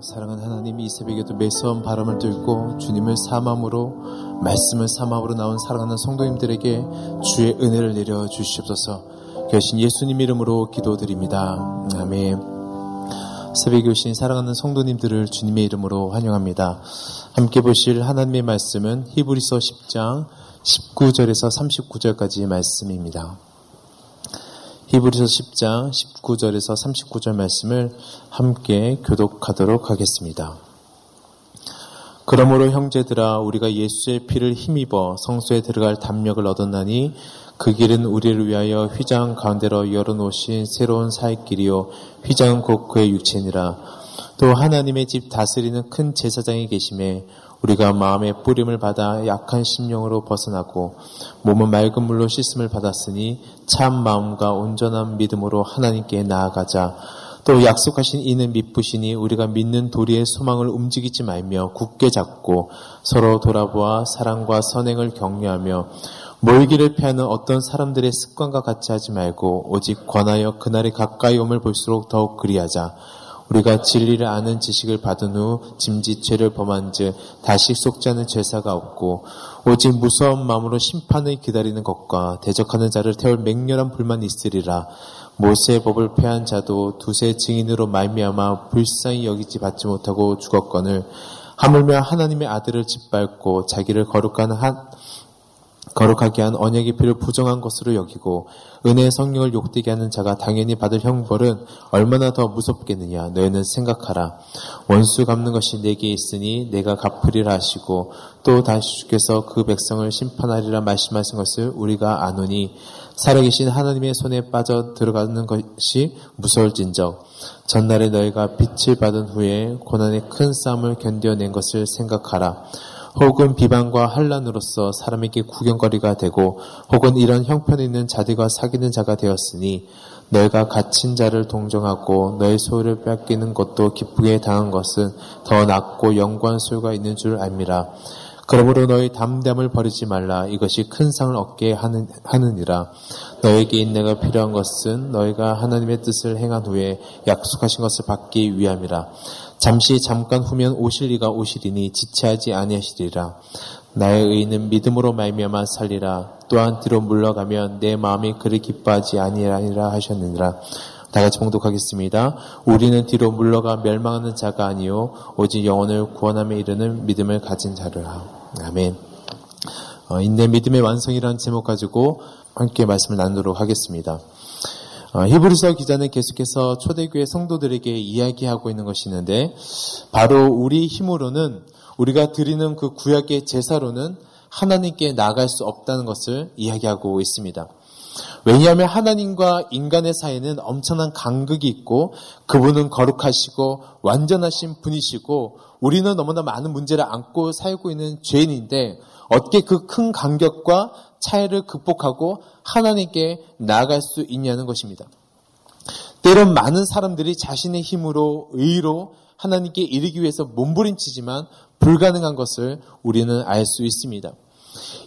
사랑하는 하나님 이 새벽에도 매서운 바람을 들고 주님을 사함으로 말씀을 사함으로 나온 사랑하는 성도님들에게 주의 은혜를 내려 주시옵소서 계신 예수님 이름으로 기도드립니다. 아멘. 새벽에 오신 사랑하는 성도님들을 주님의 이름으로 환영합니다. 함께 보실 하나님의 말씀은 히브리서 10장 19절에서 39절까지 말씀입니다. 히브리서 10장 19절에서 39절 말씀을 함께 교독하도록 하겠습니다. 그러므로 형제들아 우리가 예수의 피를 힘입어 성소에 들어갈 담력을 얻었나니 그 길은 우리를 위하여 휘장 가운데로 열어놓으신 새로운 사익길이요 휘장은 곧 그의 육체니라 또 하나님의 집 다스리는 큰 제사장이 계심에 우리가 마음의 뿌림을 받아 약한 심령으로 벗어나고 몸은 맑은 물로 씻음을 받았으니 참 마음과 온전한 믿음으로 하나님께 나아가자. 또 약속하신 이는 믿으시니 우리가 믿는 도리의 소망을 움직이지 말며 굳게 잡고 서로 돌아보아 사랑과 선행을 격려하며 모이기를 피하는 어떤 사람들의 습관과 같이 하지 말고 오직 권하여 그날이 가까이 오을 볼수록 더욱 그리하자. 우리가 진리를 아는 지식을 받은 후 짐짓죄를 범한 즉 다시 않은 죄사가 없고 오직 무서운 마음으로 심판을 기다리는 것과 대적하는 자를 태울 맹렬한 불만 있으리라. 모세의 법을 폐한 자도 두세 증인으로 말미암아 불쌍히 여기지 받지 못하고 죽었거늘. 하물며 하나님의 아들을 짓밟고 자기를 거룩한 한 거룩하게 한 언약의 피를 부정한 것으로 여기고 은혜의 성령을 욕되게 하는 자가 당연히 받을 형벌은 얼마나 더 무섭겠느냐? 너희는 생각하라. 원수 갚는 것이 내게 있으니 내가 갚으리라 하시고 또 다시 주께서 그 백성을 심판하리라 말씀하신 것을 우리가 아노니 살아계신 하나님의 손에 빠져 들어가는 것이 무서울진적 전날에 너희가 빛을 받은 후에 고난의 큰 싸움을 견뎌낸 것을 생각하라 혹은 비방과 한란으로서 사람에게 구경거리가 되고 혹은 이런 형편에 있는 자들과 사귀는 자가 되었으니 너희가 갇힌 자를 동정하고 너의 소유를 뺏기는 것도 기쁘게 당한 것은 더 낫고 영광 소유가 있는 줄 압니다. 그러므로 너희 담담을 버리지 말라. 이것이 큰 상을 얻게 하는, 하느니라. 너에게 인내가 필요한 것은 너희가 하나님의 뜻을 행한 후에 약속하신 것을 받기 위함이라. 잠시 잠깐 후면 오실 리가 오시리니 지체하지 아니하시리라. 나의 의는 믿음으로 말미암아 살리라. 또한 뒤로 물러가면 내 마음이 그리 기뻐하지 아니하리라 하셨느니라. 다 같이 봉독하겠습니다. 우리는 뒤로 물러가 멸망하는 자가 아니요 오직 영혼을 구원함에 이르는 믿음을 가진 자르라. 아멘. 어, 인내 믿음의 완성이라는 제목 가지고 함께 말씀을 나누도록 하겠습니다. 어, 히브리서 기자는 계속해서 초대교회 성도들에게 이야기하고 있는 것이 있는데 바로 우리 힘으로는 우리가 드리는 그 구약의 제사로는 하나님께 나갈 수 없다는 것을 이야기하고 있습니다. 왜냐하면 하나님과 인간의 사이에는 엄청난 간극이 있고 그분은 거룩하시고 완전하신 분이시고 우리는 너무나 많은 문제를 안고 살고 있는 죄인인데 어떻게 그 큰 간격과 차이를 극복하고 하나님께 나아갈 수 있냐는 것입니다. 때론 많은 사람들이 자신의 힘으로 의로 하나님께 이르기 위해서 몸부림치지만 불가능한 것을 우리는 알 수 있습니다.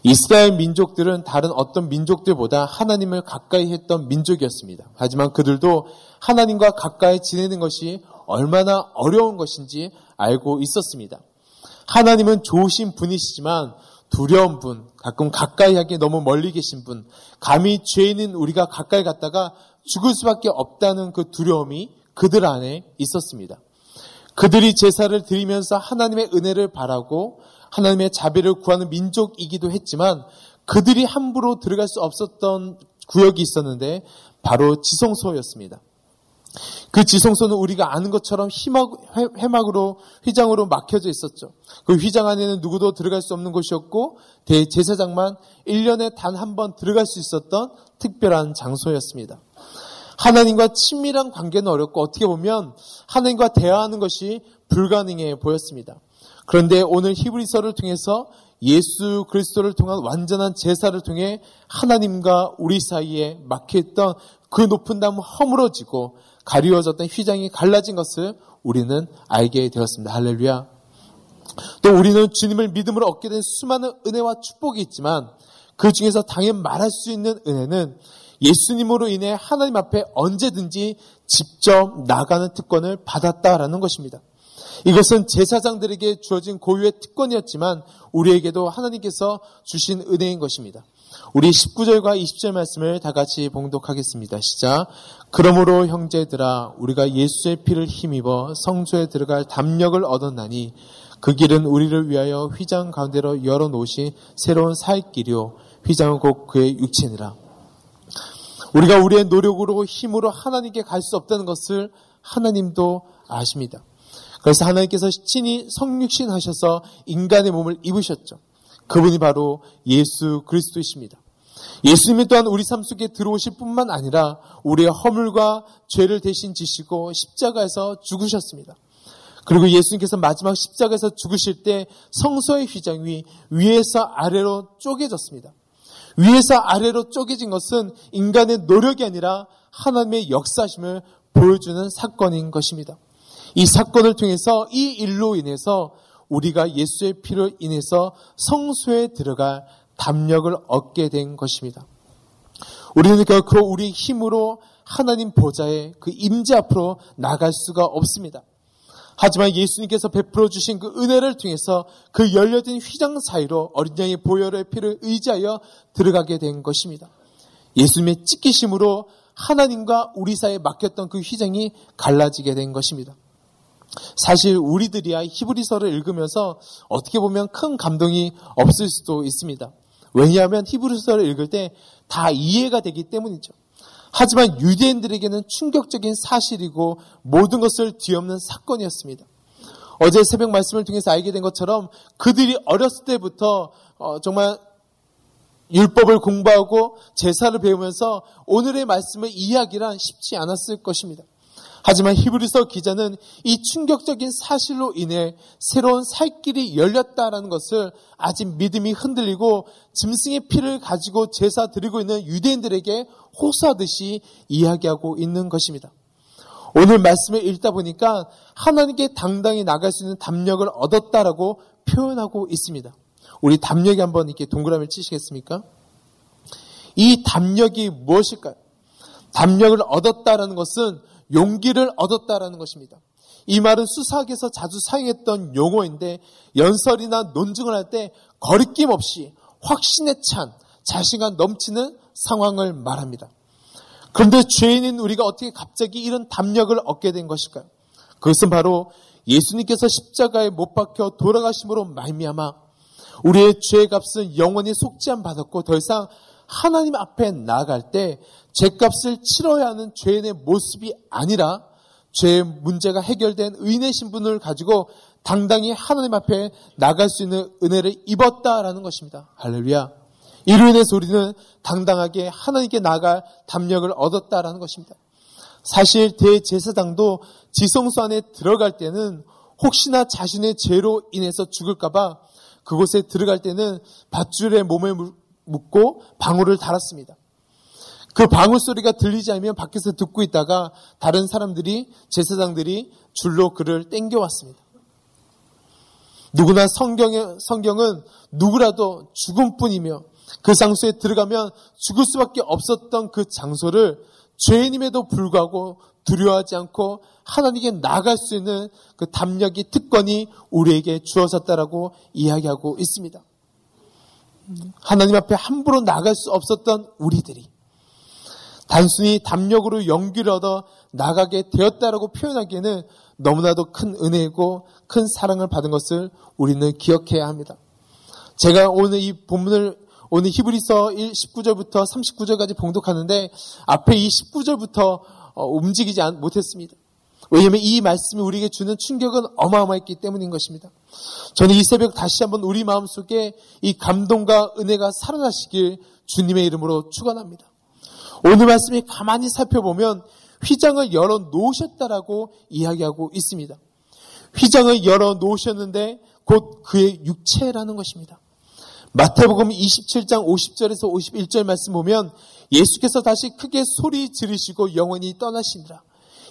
이스라엘 민족들은 다른 어떤 민족들보다 하나님을 가까이 했던 민족이었습니다. 하지만 그들도 하나님과 가까이 지내는 것이 얼마나 어려운 것인지 알고 있었습니다. 하나님은 좋으신 분이시지만 두려운 분, 가끔 가까이 하기 너무 멀리 계신 분, 감히 죄인은 우리가 가까이 갔다가 죽을 수밖에 없다는 그 두려움이 그들 안에 있었습니다. 그들이 제사를 드리면서 하나님의 은혜를 바라고 하나님의 자비를 구하는 민족이기도 했지만 그들이 함부로 들어갈 수 없었던 구역이 있었는데 바로 지성소였습니다. 그 지성소는 우리가 아는 것처럼 해막으로 휘장으로 막혀져 있었죠. 그 휘장 안에는 누구도 들어갈 수 없는 곳이었고 대제사장만 1년에 단 한 번 들어갈 수 있었던 특별한 장소였습니다. 하나님과 친밀한 관계는 어렵고 어떻게 보면 하나님과 대화하는 것이 불가능해 보였습니다. 그런데 오늘 히브리서를 통해서 예수 그리스도를 통한 완전한 제사를 통해 하나님과 우리 사이에 막혀있던 그 높은 담은 허물어지고 가리워졌던 휘장이 갈라진 것을 우리는 알게 되었습니다. 할렐루야. 또 우리는 주님을 믿음으로 얻게 된 수많은 은혜와 축복이 있지만 그 중에서 당연 말할 수 있는 은혜는 예수님으로 인해 하나님 앞에 언제든지 직접 나가는 특권을 받았다라는 것입니다. 이것은 제사장들에게 주어진 고유의 특권이었지만 우리에게도 하나님께서 주신 은혜인 것입니다. 우리 19절과 20절 말씀을 다 같이 봉독하겠습니다. 시작. 그러므로 형제들아 우리가 예수의 피를 힘입어 성소에 들어갈 담력을 얻었나니 그 길은 우리를 위하여 휘장 가운데로 열어 놓으신 새로운 살 길이요 휘장은 곧 그의 육체니라. 우리가 우리의 노력으로 힘으로 하나님께 갈 수 없다는 것을 하나님도 아십니다. 그래서 하나님께서 친히 성육신 하셔서 인간의 몸을 입으셨죠. 그분이 바로 예수 그리스도이십니다. 예수님이 또한 우리 삶 속에 들어오실 뿐만 아니라 우리의 허물과 죄를 대신 지시고 십자가에서 죽으셨습니다. 그리고 예수님께서 마지막 십자가에서 죽으실 때 성소의 휘장이 위에서 아래로 쪼개졌습니다. 위에서 아래로 쪼개진 것은 인간의 노력이 아니라 하나님의 역사심을 보여주는 사건인 것입니다. 이 사건을 통해서 이 일로 인해서 우리가 예수의 피로 인해서 성소에 들어갈 담력을 얻게 된 것입니다. 우리는 결코 우리 힘으로 하나님 보좌의 그 임재 앞으로 나갈 수가 없습니다. 하지만 예수님께서 베풀어 주신 그 은혜를 통해서 그 열려진 휘장 사이로 어린 양의 보혈의 피를 의지하여 들어가게 된 것입니다. 예수님의 찢기심으로 하나님과 우리 사이에 맡겼던 그 휘장이 갈라지게 된 것입니다. 사실 우리들이야 히브리서를 읽으면서 어떻게 보면 큰 감동이 없을 수도 있습니다. 왜냐하면 히브리서를 읽을 때 다 이해가 되기 때문이죠. 하지만 유대인들에게는 충격적인 사실이고 모든 것을 뒤엎는 사건이었습니다. 어제 새벽 말씀을 통해서 알게 된 것처럼 그들이 어렸을 때부터 어, 정말 율법을 공부하고 제사를 배우면서 오늘의 말씀을 이해하기란 쉽지 않았을 것입니다. 하지만 히브리서 기자는 이 충격적인 사실로 인해 새로운 살 길이 열렸다라는 것을 아직 믿음이 흔들리고 짐승의 피를 가지고 제사 드리고 있는 유대인들에게 호소하듯이 이야기하고 있는 것입니다. 오늘 말씀을 읽다 보니까 하나님께 당당히 나갈 수 있는 담력을 얻었다라고 표현하고 있습니다. 우리 담력이 한번 이렇게 동그라미를 치시겠습니까? 이 담력이 무엇일까요? 담력을 얻었다라는 것은 용기를 얻었다라는 것입니다. 이 말은 수사학에서 자주 사용했던 용어인데 연설이나 논증을 할 때 거리낌 없이 확신에 찬 자신감 넘치는 상황을 말합니다. 그런데 죄인인 우리가 어떻게 갑자기 이런 담력을 얻게 된 것일까요? 그것은 바로 예수님께서 십자가에 못 박혀 돌아가심으로 말미암아 우리의 죄의 값은 영원히 속지함 받았고 더 이상 하나님 앞에 나아갈 때 죄값을 치러야 하는 죄인의 모습이 아니라 죄의 문제가 해결된 의인의 신분을 가지고 당당히 하나님 앞에 나갈 수 있는 은혜를 입었다라는 것입니다. 할렐루야. 이로 인해서 우리는 당당하게 하나님께 나갈 담력을 얻었다라는 것입니다. 사실 대제사장도 지성소 안에 들어갈 때는 혹시나 자신의 죄로 인해서 죽을까봐 그곳에 들어갈 때는 밧줄에 몸을 묶고 방울을 달았습니다. 그 방울 소리가 들리지 않으면 밖에서 듣고 있다가 다른 사람들이 제사장들이 줄로 그를 땡겨왔습니다. 누구나 성경에, 성경은 누구라도 죽음뿐이며 그 장소에 들어가면 죽을 수밖에 없었던 그 장소를 죄인임에도 불구하고 두려워하지 않고 하나님께 나갈 수 있는 그 담력이 특권이 우리에게 주어졌다라고 이야기하고 있습니다. 하나님 앞에 함부로 나갈 수 없었던 우리들이 단순히 담력으로 용기를 얻어 나가게 되었다라고 표현하기에는 너무나도 큰 은혜이고 큰 사랑을 받은 것을 우리는 기억해야 합니다. 제가 오늘 이 본문을 오늘 히브리서 19절부터 39절까지 봉독하는데 앞에 이 19절부터 어, 움직이지 못했습니다. 왜냐하면 이 말씀이 우리에게 주는 충격은 어마어마했기 때문인 것입니다. 저는 이 새벽 다시 한번 우리 마음속에 이 감동과 은혜가 살아나시길 주님의 이름으로 축원합니다. 오늘 말씀이 가만히 살펴보면 휘장을 열어 놓으셨다라고 이야기하고 있습니다. 휘장을 열어 놓으셨는데 곧 그의 육체라는 것입니다. 마태복음 27장 50절에서 51절 말씀 보면 예수께서 다시 크게 소리 지르시고 영원히 떠나시니라.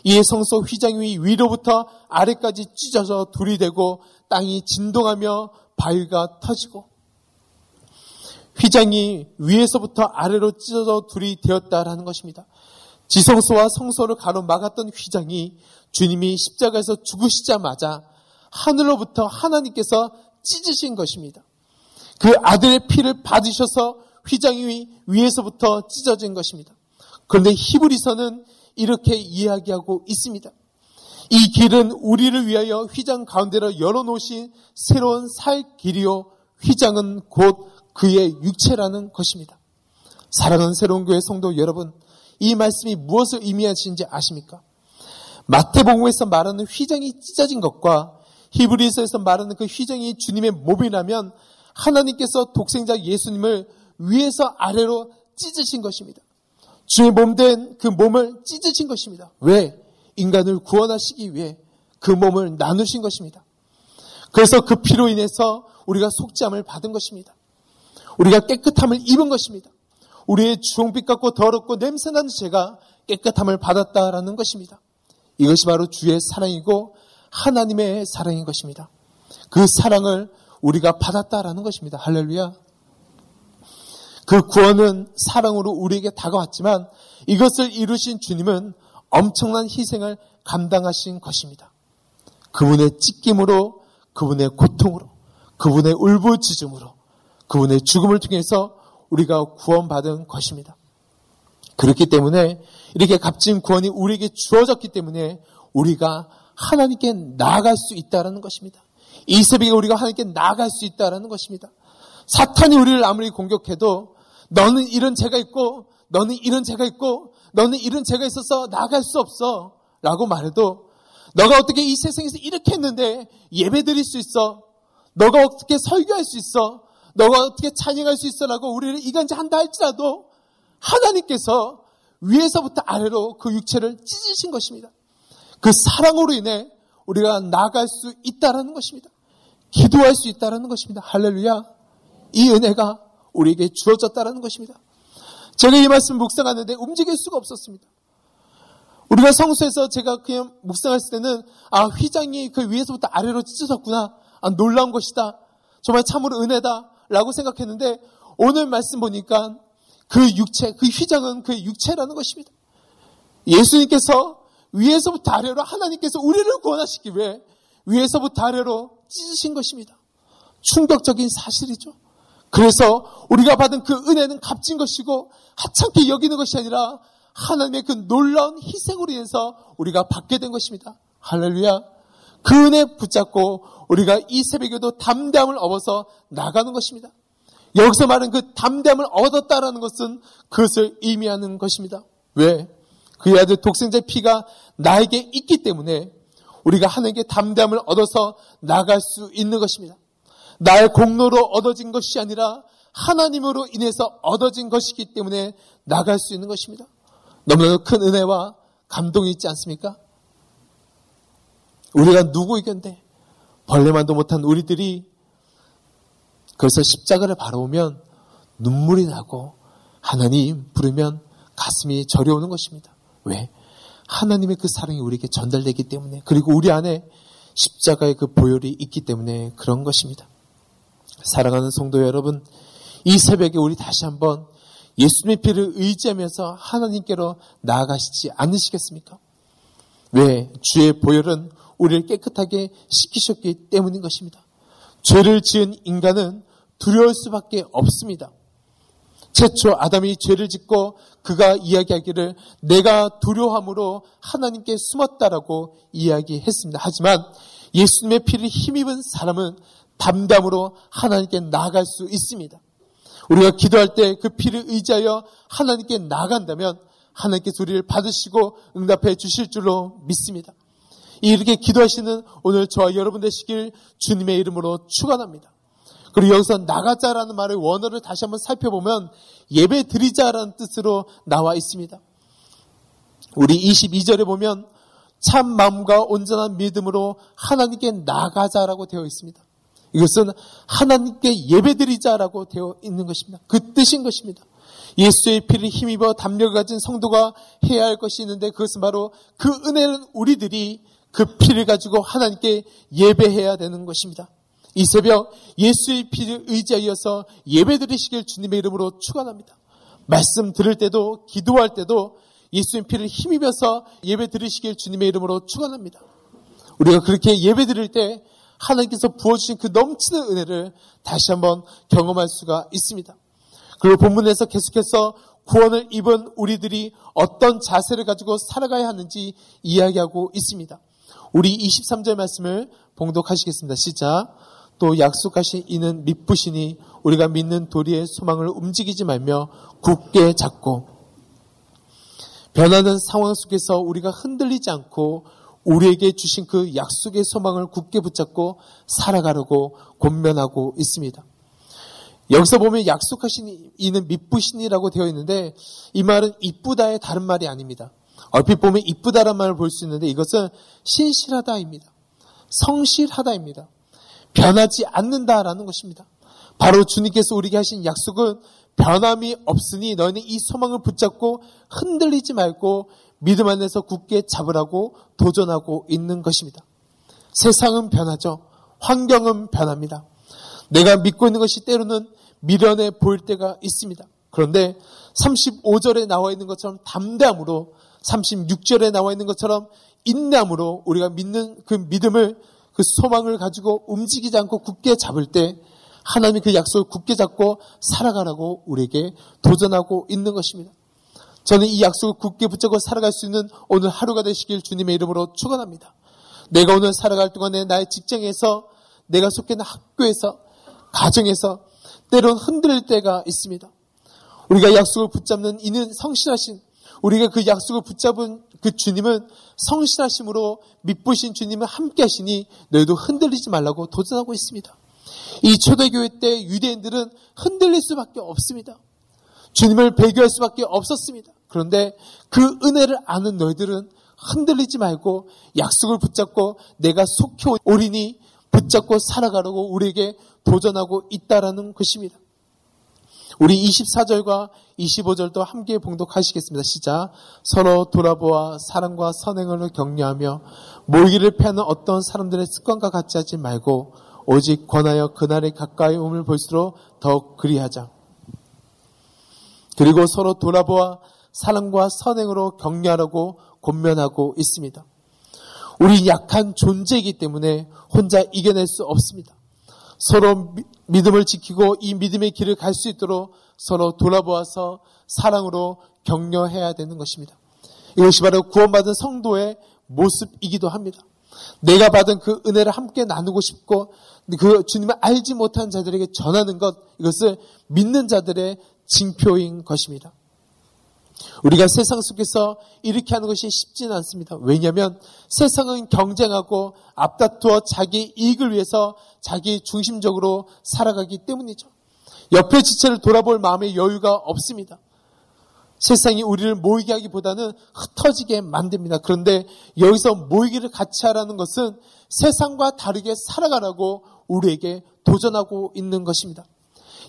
이에 성소 휘장 위 위로부터 아래까지 찢어져 둘이 되고 땅이 진동하며 바위가 터지고 휘장이 위에서부터 아래로 찢어져 둘이 되었다라는 것입니다. 지성소와 성소를 가로막았던 휘장이 주님이 십자가에서 죽으시자마자 하늘로부터 하나님께서 찢으신 것입니다. 그 아들의 피를 받으셔서 휘장이 위에서부터 찢어진 것입니다. 그런데 히브리서는 이렇게 이야기하고 있습니다. 이 길은 우리를 위하여 휘장 가운데로 열어놓으신 새로운 살 길이요. 휘장은 곧 그의 육체라는 것입니다. 사랑하는 새로운 교회 성도 여러분, 이 말씀이 무엇을 의미하시는지 아십니까? 마태복음에서 말하는 휘장이 찢어진 것과 히브리서에서 말하는 그 휘장이 주님의 몸이라면 하나님께서 독생자 예수님을 위에서 아래로 찢으신 것입니다. 주의 몸된 그 몸을 찢으신 것입니다. 왜? 인간을 구원하시기 위해 그 몸을 나누신 것입니다. 그래서 그 피로 인해서 우리가 속죄함을 받은 것입니다. 우리가 깨끗함을 입은 것입니다. 우리의 주홍빛 같고 더럽고 냄새나는 죄가 깨끗함을 받았다라는 것입니다. 이것이 바로 주의 사랑이고 하나님의 사랑인 것입니다. 그 사랑을 우리가 받았다라는 것입니다. 할렐루야. 그 구원은 사랑으로 우리에게 다가왔지만 이것을 이루신 주님은 엄청난 희생을 감당하신 것입니다. 그분의 찢김으로, 그분의 고통으로, 그분의 울부짖음으로, 그분의 죽음을 통해서 우리가 구원받은 것입니다. 그렇기 때문에 이렇게 값진 구원이 우리에게 주어졌기 때문에 우리가 하나님께 나아갈 수 있다는 것입니다. 이 새벽에 우리가 하나님께 나아갈 수 있다는 것입니다. 사탄이 우리를 아무리 공격해도 너는 이런 죄가 있고 너는 이런 죄가 있고 너는 이런 죄가 있어서 나아갈 수 없어 라고 말해도 너가 어떻게 이 세상에서 이렇게 했는데 예배 드릴 수 있어 너가 어떻게 설교할 수 있어 너가 어떻게 찬양할 수 있어 라고 우리를 이간질 한다 할지라도 하나님께서 위에서부터 아래로 그 육체를 찢으신 것입니다. 그 사랑으로 인해 우리가 나아갈 수 있다라는 것입니다. 기도할 수 있다라는 것입니다. 할렐루야. 이 은혜가 우리에게 주어졌다라는 것입니다. 제가 이 말씀 묵상하는데 움직일 수가 없었습니다. 우리가 성수에서 제가 그냥 묵상했을 때는 아 휘장이 그 위에서부터 아래로 찢어졌구나. 아 놀라운 것이다. 정말 참으로 은혜다라고 생각했는데 오늘 말씀 보니까 그 육체, 그 휘장은 그 육체라는 것입니다. 예수님께서 위에서부터 아래로 하나님께서 우리를 구원하시기 위해 위에서부터 아래로 찢으신 것입니다. 충격적인 사실이죠. 그래서 우리가 받은 그 은혜는 값진 것이고 하찮게 여기는 것이 아니라 하나님의 그 놀라운 희생으로 인해서 우리가 받게 된 것입니다. 할렐루야. 그 은혜 붙잡고 우리가 이 새벽에도 담대함을 얻어서 나가는 것입니다. 여기서 말하는 그 담대함을 얻었다라는 것은 그것을 의미하는 것입니다. 왜? 그의 아들 독생자의 피가 나에게 있기 때문에 우리가 하나님께 담대함을 얻어서 나갈 수 있는 것입니다. 나의 공로로 얻어진 것이 아니라 하나님으로 인해서 얻어진 것이기 때문에 나갈 수 있는 것입니다. 너무나도 큰 은혜와 감동이 있지 않습니까? 우리가 누구이건데 벌레만도 못한 우리들이 그래서 십자가를 바라보면 눈물이 나고 하나님 부르면 가슴이 저려오는 것입니다. 왜? 하나님의 그 사랑이 우리에게 전달되기 때문에 그리고 우리 안에 십자가의 그 보혈이 있기 때문에 그런 것입니다. 사랑하는 성도 여러분, 이 새벽에 우리 다시 한번 예수님의 피를 의지하면서 하나님께로 나아가시지 않으시겠습니까? 왜? 주의 보혈은 우리를 깨끗하게 시키셨기 때문인 것입니다. 죄를 지은 인간은 두려울 수밖에 없습니다. 최초 아담이 죄를 짓고 그가 이야기하기를 내가 두려함으로 하나님께 숨었다라고 이야기했습니다. 하지만 예수님의 피를 힘입은 사람은 담담으로 하나님께 나아갈 수 있습니다. 우리가 기도할 때 그 피를 의지하여 하나님께 나간다면 하나님께서 우리를 받으시고 응답해 주실 줄로 믿습니다. 이렇게 기도하시는 오늘 저와 여러분 되시길 주님의 이름으로 축원합니다. 그리고 여기서 나가자라는 말의 원어를 다시 한번 살펴보면 예배 드리자라는 뜻으로 나와 있습니다. 우리 22절에 보면 참 마음과 온전한 믿음으로 하나님께 나가자라고 되어 있습니다. 이것은 하나님께 예배드리자라고 되어 있는 것입니다. 그 뜻인 것입니다. 예수의 피를 힘입어 담력을 가진 성도가 해야 할 것이 있는데 그것은 바로 그 은혜는 우리들이 그 피를 가지고 하나님께 예배해야 되는 것입니다. 이 새벽 예수의 피를 의지하여서 예배드리시길 주님의 이름으로 축원합니다. 말씀 들을 때도 기도할 때도 예수님 피를 힘입어서 예배 드리시길 주님의 이름으로 축원합니다. 우리가 그렇게 예배 드릴 때 하나님께서 부어주신 그 넘치는 은혜를 다시 한번 경험할 수가 있습니다. 그리고 본문에서 계속해서 구원을 입은 우리들이 어떤 자세를 가지고 살아가야 하는지 이야기하고 있습니다. 우리 23절 말씀을 봉독하시겠습니다. 시작. 또 약속하신 이는 믿부시니 우리가 믿는 도리의 소망을 움직이지 말며 굳게 잡고 변하는 상황 속에서 우리가 흔들리지 않고 우리에게 주신 그 약속의 소망을 굳게 붙잡고 살아가려고 권면하고 있습니다. 여기서 보면 약속하신 이는 믿부신이라고 되어 있는데 이 말은 이쁘다의 다른 말이 아닙니다. 얼핏 보면 이쁘다란 말을 볼 수 있는데 이것은 신실하다입니다. 성실하다입니다. 변하지 않는다라는 것입니다. 바로 주님께서 우리에게 하신 약속은 변함이 없으니 너희는 이 소망을 붙잡고 흔들리지 말고 믿음 안에서 굳게 잡으라고 도전하고 있는 것입니다. 세상은 변하죠. 환경은 변합니다. 내가 믿고 있는 것이 때로는 미련해 보일 때가 있습니다. 그런데 35절에 나와 있는 것처럼 담대함으로 36절에 나와 있는 것처럼 인내함으로 우리가 믿는 그 믿음을 그 소망을 가지고 움직이지 않고 굳게 잡을 때 하나님이 그 약속을 굳게 잡고 살아가라고 우리에게 도전하고 있는 것입니다. 저는 이 약속을 굳게 붙잡고 살아갈 수 있는 오늘 하루가 되시길 주님의 이름으로 축원합니다. 내가 오늘 살아갈 동안에 나의 직장에서 내가 속해 있는 학교에서 가정에서 때론 흔들릴 때가 있습니다. 우리가 약속을 붙잡는 이는 성실하신 우리가 그 약속을 붙잡은 그 주님은 성실하심으로 믿부신 주님은 함께 하시니 너희도 흔들리지 말라고 도전하고 있습니다. 이 초대교회 때 유대인들은 흔들릴 수밖에 없습니다. 주님을 배교할 수밖에 없었습니다. 그런데 그 은혜를 아는 너희들은 흔들리지 말고 약속을 붙잡고 내가 속해 오리니 붙잡고 살아가려고 우리에게 도전하고 있다라는 것입니다. 우리 24절과 25절도 함께 봉독하시겠습니다. 시작. 서로 돌아보아 사랑과 선행을 격려하며 모이기를 패하는 어떤 사람들의 습관과 같이 하지 말고 오직 권하여 그날의 가까이 옴을 볼수록 더욱 그리하자. 그리고 서로 돌아보아 사랑과 선행으로 격려하라고 권면하고 있습니다. 우리 약한 존재이기 때문에 혼자 이겨낼 수 없습니다. 서로 믿음을 지키고 이 믿음의 길을 갈 수 있도록 서로 돌아보아서 사랑으로 격려해야 되는 것입니다. 이것이 바로 구원받은 성도의 모습이기도 합니다. 내가 받은 그 은혜를 함께 나누고 싶고 그 주님을 알지 못한 자들에게 전하는 것 이것을 믿는 자들의 징표인 것입니다. 우리가 세상 속에서 이렇게 하는 것이 쉽지는 않습니다. 왜냐하면 세상은 경쟁하고 앞다투어 자기 이익을 위해서 자기 중심적으로 살아가기 때문이죠. 옆의 지체를 돌아볼 마음의 여유가 없습니다. 세상이 우리를 모이게 하기보다는 흩어지게 만듭니다. 그런데 여기서 모이기를 같이 하라는 것은 세상과 다르게 살아가라고 우리에게 도전하고 있는 것입니다.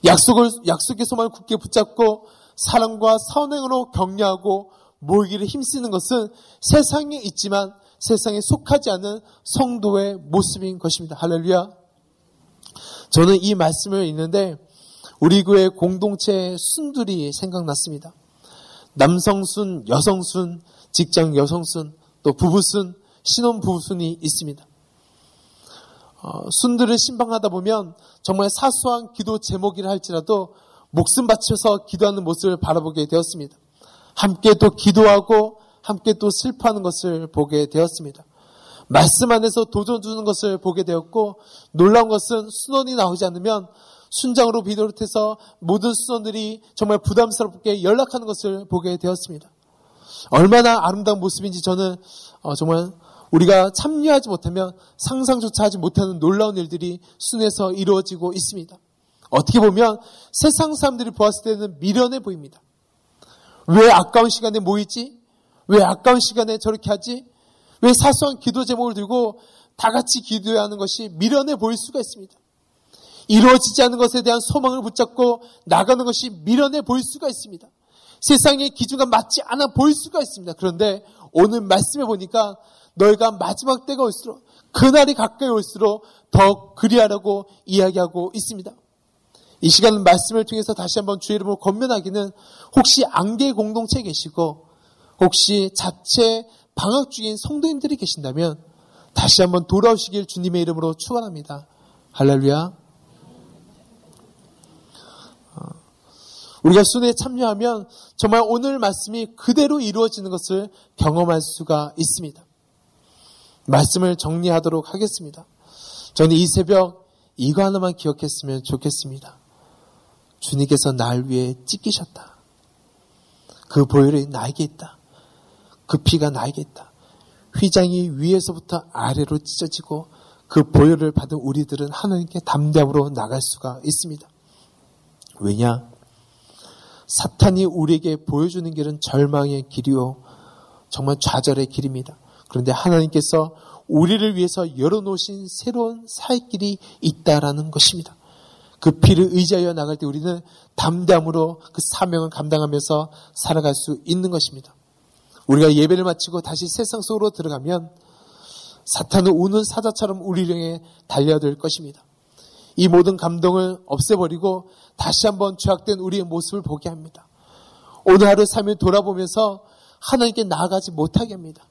약속을, 약속의 소망을 굳게 붙잡고 사랑과 선행으로 격려하고 모이기를 힘쓰는 것은 세상에 있지만 세상에 속하지 않은 성도의 모습인 것입니다. 할렐루야. 저는 이 말씀을 읽는데 우리 교회 공동체 순들이 생각났습니다. 남성순, 여성순, 직장 여성순, 또 부부순, 신혼 부부순이 있습니다. 어, 순들을 신방하다 보면 정말 사소한 기도 제목이라 할지라도 목숨 바쳐서 기도하는 모습을 바라보게 되었습니다. 함께 또 기도하고 함께 또 슬퍼하는 것을 보게 되었습니다. 말씀 안에서 도전 주는 것을 보게 되었고 놀라운 것은 순원이 나오지 않으면 순장으로 비롯해서 모든 수원들이 정말 부담스럽게 연락하는 것을 보게 되었습니다. 얼마나 아름다운 모습인지 저는 어, 정말 우리가 참여하지 못하면 상상조차 하지 못하는 놀라운 일들이 순에서 이루어지고 있습니다. 어떻게 보면 세상 사람들이 보았을 때는 미련해 보입니다. 왜 아까운 시간에 모이지? 왜 아까운 시간에 저렇게 하지? 왜 사소한 기도 제목을 들고 다 같이 기도해야 하는 것이 미련해 보일 수가 있습니다. 이루어지지 않는 것에 대한 소망을 붙잡고 나가는 것이 미련해 보일 수가 있습니다. 세상의 기준과 맞지 않아 보일 수가 있습니다. 그런데 오늘 말씀해 보니까 너희가 마지막 때가 올수록 그날이 가까이 올수록 더 그리하라고 이야기하고 있습니다. 이 시간 말씀을 통해서 다시 한번 주의 이름으로 권면하기는 혹시 안개 공동체에 계시고 혹시 자체 방학 중인 성도님들이 계신다면 다시 한번 돌아오시길 주님의 이름으로 축원합니다. 할렐루야. 어, 우리가 순회에 참여하면 정말 오늘 말씀이 그대로 이루어지는 것을 경험할 수가 있습니다. 말씀을 정리하도록 하겠습니다. 저는 이 새벽 이거 하나만 기억했으면 좋겠습니다. 주님께서 날 위해 찢기셨다. 그 보혈이 나에게 있다. 그 피가 나에게 있다. 휘장이 위에서부터 아래로 찢어지고 그 보혈을 받은 우리들은 하나님께 담대함으로 나갈 수가 있습니다. 왜냐? 사탄이 우리에게 보여주는 길은 절망의 길이요. 정말 좌절의 길입니다. 그런데 하나님께서 우리를 위해서 열어놓으신 새로운 살 길이 있다라는 것입니다. 그 피를 의지하여 나갈 때 우리는 담대함으로 그 사명을 감당하면서 살아갈 수 있는 것입니다. 우리가 예배를 마치고 다시 세상 속으로 들어가면 사탄은 우는 사자처럼 우리를 향해 달려들 것입니다. 이 모든 감동을 없애버리고 다시 한번 죄악된 우리의 모습을 보게 합니다. 오늘 하루 삶을 돌아보면서 하나님께 나아가지 못하게 합니다.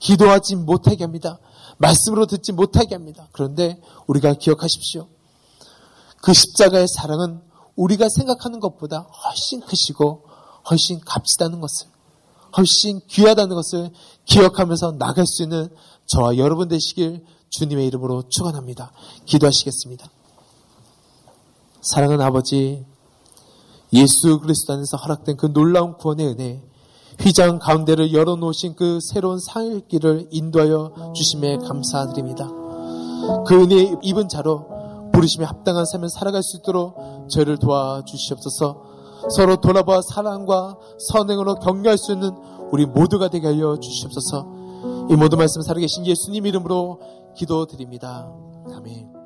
기도하지 못하게 합니다. 말씀으로 듣지 못하게 합니다. 그런데 우리가 기억하십시오. 그 십자가의 사랑은 우리가 생각하는 것보다 훨씬 크시고 훨씬 값지다는 것을 훨씬 귀하다는 것을 기억하면서 나갈 수 있는 저와 여러분 되시길 주님의 이름으로 축원합니다. 기도하시겠습니다. 사랑하는 아버지, 예수 그리스도 안에서 허락된 그 놀라운 구원의 은혜, 휘장 가운데를 열어놓으신 그 새로운 상일길을 인도하여 주심에 감사드립니다. 그 은혜 입은 자로 부르심에 합당한 삶을 살아갈 수 있도록 저를 도와주시옵소서. 서로 돌아봐 사랑과 선행으로 격려할 수 있는 우리 모두가 되게 하여 주시옵소서. 이 모든 말씀 살아계신 예수님 이름으로 기도드립니다. 아멘.